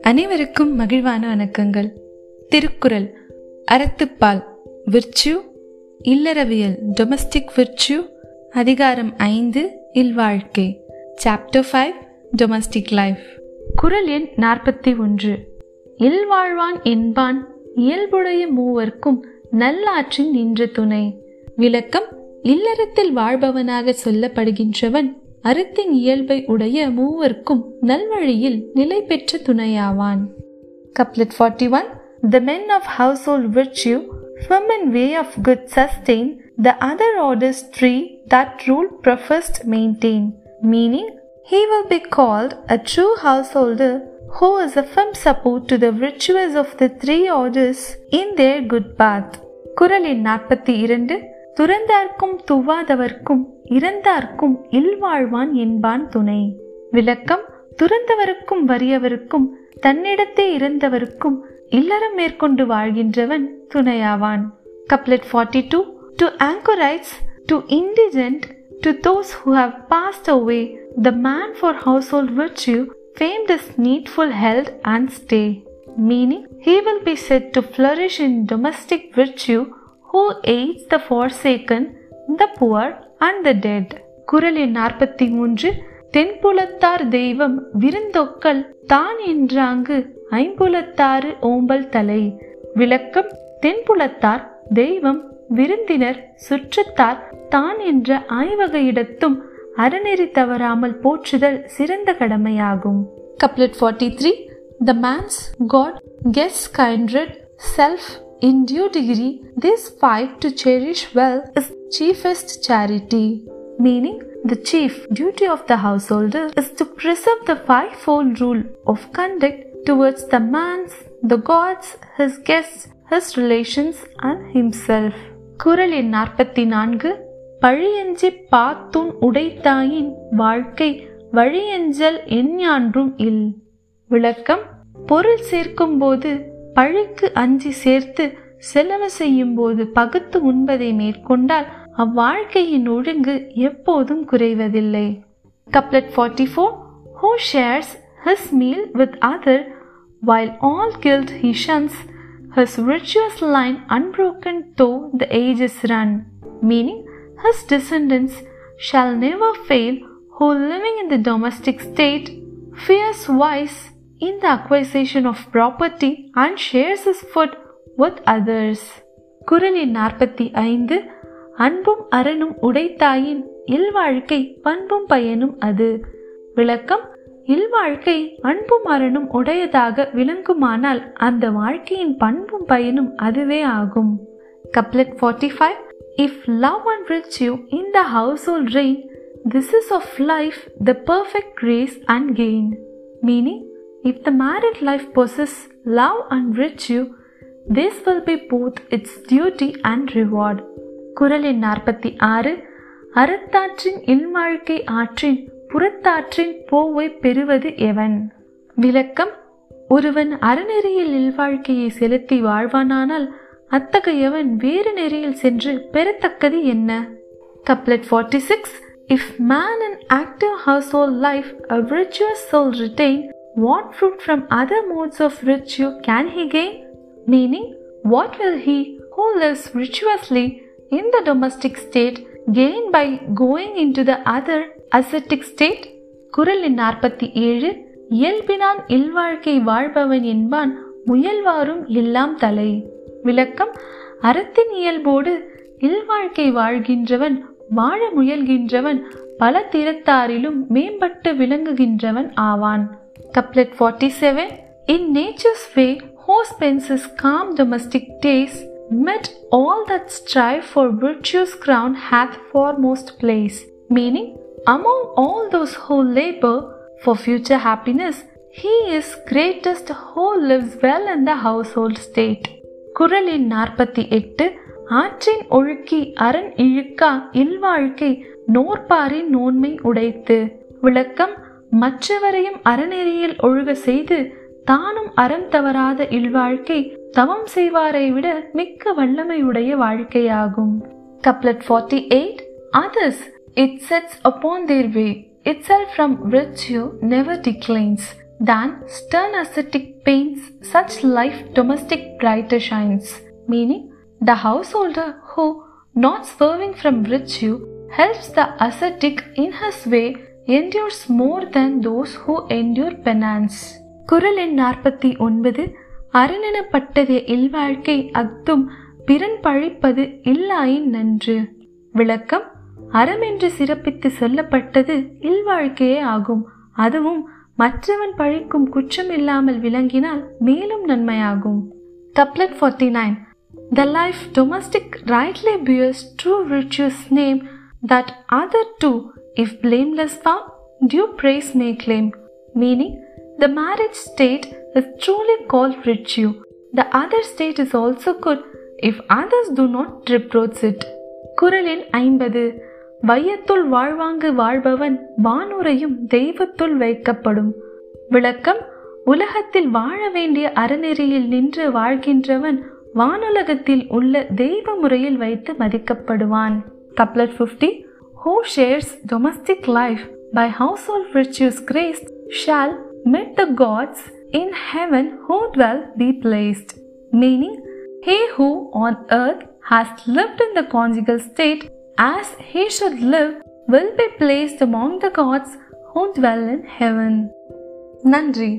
அனைவருக்கும் மகிழ்வான வணக்கங்கள். திருக்குறள் அறத்துப்பால் விர்ச்சு இல்லறவியல் டொமஸ்டிக் விர்ச்சு அதிகாரம் ஐந்து இல்வாழ்க்கை சாப்டர் ஃபைவ் டொமஸ்டிக் லைஃப் குரல் எண் நாற்பத்தி ஒன்று. இல்வாழ்வான் என்பான் இயல்புடைய மூவர்க்கும் நல்லாற்றின் நின்ற துணை. விளக்கம் இல்லறத்தில் வாழ்பவனாக சொல்லப்படுகின்றவன் அறத்தின் இயல்பை உடைய மூவர்க்கும் நல்வழியில் நிலை பெற்ற துணையாவான் Couplet 41 The men of household virtue swim in way of good sustain, the other orders three that rule professed maintain. Meaning, he will be called a true householder who is a firm support to the virtues of the three orders in their good path. குரல் எண் நாற்பத்தி இரண்டு துறந்தார்க்கும் துவாதவர்க்கும் இறந்தார்க்கும் இல்வாழ்வான் என்பான் துணை. விளக்கம் துறந்தவருக்கும் வறியவருக்கும் தன்னிடத்தே இறந்தவருக்கும் இல்லறம் மேற்கொண்டு வாழ்கின்றவன் துணையாவான். Couplet forty two to anchorites to indigent to those who have passed away the man for household virtue fame this needful health and stay meaning he will be set to flourish in domestic virtue who aids the forsaken, the poor and the dead. குரல் எண் நாற்பத்தி மூன்று தென்புலத்தார் தெய்வம் விருந்தொக்கல் தான் என்றாங்கு ஐம்புலத்தாறு ஓம்பல் தலை விளக்கம் தென்புலத்தார் தெய்வம் விருந்தினர் சுற்றத்தார் தான் என்ற ஆய்வகையிடத்தும் அறநெறி தவறாமல் போற்றுதல் சிறந்த கடமையாகும் couplet forty three the manes God guests kindred self In due degree, this five to cherish well is chiefest charity, meaning the chief duty of the householder is to preserve the fivefold rule of conduct towards the man's, the gods, his guests, his relations and himself. குரல் எண் நாற்பத்தி நான்கு பழியஞ்சி பாத்துன் உடைத்தாயின் வாழ்க்கை வழியஞ்சல் எஞ்ஞான்றும் இல் விளக்கம் பொருள் சேர்க்கும் போது பழிக்கு அஞ்சி சேர்த்து செலவு செய்யும் போது பகுத்து உண்பதை மேற்கொண்டால் அவ்வாழ்க்கையின் ஒழுங்கு எப்போதும் குறைவதில்லை couplet forty four who shares his meal with other while all guilt he shuns his virtuous line unbroken though the ages run meaning his descendants shall never fail who living in the domestic state fears wise in the acquisition of property and shares his food with others. குரல் எண் நாற்பத்தி ஐந்து அன்பும் அரணும் உடைத்தாயின் இல்வாழ்க்கை பண்பும் பயனும் அது. விளக்கம் இல்வாழ்க்கை அன்பும் அரணும் உடையதாக விளங்குமானால் அந்த வாழ்க்கையின் பண்பும் பயனும் அதுவே ஆகும். Couplet forty five if love and virtue in the household reign this is of life the perfect grace and gain meaning if the married life possess love and virtue this will be both its duty and reward குரல் எண் நாற்பத்தி ஆறு அறத்தாற்றின் இல்வாழ்க்கை ஆற்றின் புறத்தாற்றின் போவை பெறுவது எவன்? விளக்கம் ஒருவன் அறநெறியில் இல்வாழ்க்கையை செலுத்தி வாழ்வானானால் அத்தகையவன் வேறு நெறியில் சென்று பெறத்தக்கது என்ன? Couplet forty six if man in active household life a virtuous soul retain what fruit from other modes of virtue can he gain meaning what will he who lives virtuously in the domestic state gain by going into the other ascetic state குரல் எண் நாற்பத்தி ஏழு இயல்பினான் இல்வாழ்க்கை வாழ்பவன் என்பான் முயல்வாரும் எல்லாம் தலை விளக்கம் அறத்தின் இயல்போடு இல்வாழ்க்கை வாழ்கின்றவன் வாழ முயல்கின்றவன் பல திறத்தாரிலும் மேம்பட்டு விளங்குகின்றவன் ஆவான் Couplet forty seven in nature's way who spends his calm domestic days Met all that strive for virtue's crown hath foremost place, meaning among all those who labor for future happiness, he is greatest who lives well in the household state. குரல் எண் நாற்பத்தி எட்டு ஆற்றின் ஒழுக்கி அரண் இழுக்கா இல்வாழ்க்கை நோற்பாரின் நோன்மை உடைத்து விளக்கம் மற்றவரையும் அறநெறியில் ஒழுக செய்து தானும் அறம் தவறாத இல்வாழ்க்கை தவம் செய்வாரை விட மிக்க வல்லமையுடைய வாழ்க்கையாகும் couplet forty eight others it sets upon their way itself from virtue never declines. Than stern ascetic paints such life domestic brighter shines. Meaning, the householder who, not swerving from virtue, helps the ascetic in his way endures more than those who endure penance. குரல் எண் நாற்பத்தி ஒன்பது அரணெனப்பட்டதே இல்வாழ்க்கை அஃதும் பிறன் பழிப்பது இல்லாயின் நன்று. விளக்கம் அறம் என்று சிறப்பித்து சொல்லப்பட்டது இல்வாழ்க்கையே ஆகும். அதுவும் மற்றவன் பழிக்கும் குற்றம் இல்லாமல் விளங்கினால் மேலும் நன்மையாகும். Couplet forty nine the life domestic rightly bears true virtuous name that other too if blameless found due praise may claim meaning the marriage state is truly called virtue the other state is also good if others do not reproach it குரலின் ஐம்பது வையத்துள் வாழ்வாங்கு வாழ்பவன் வானுரையும் தெய்வத்துள் வைக்கப்படும் விளக்கம் உலகத்தில் வாழ வேண்டிய அறநெறியில் நின்று வாழ்கின்றவன் வானுலகத்தில் உள்ள தெய்வ முறையில் வைத்து மதிக்கப்படுவான் couplet fifty Who shares domestic life by household virtues grace shall meet the gods in heaven who dwell be placed meaning he who on earth has lived in the conjugal state as he should live will be placed among the gods who dwell in heaven. நன்றி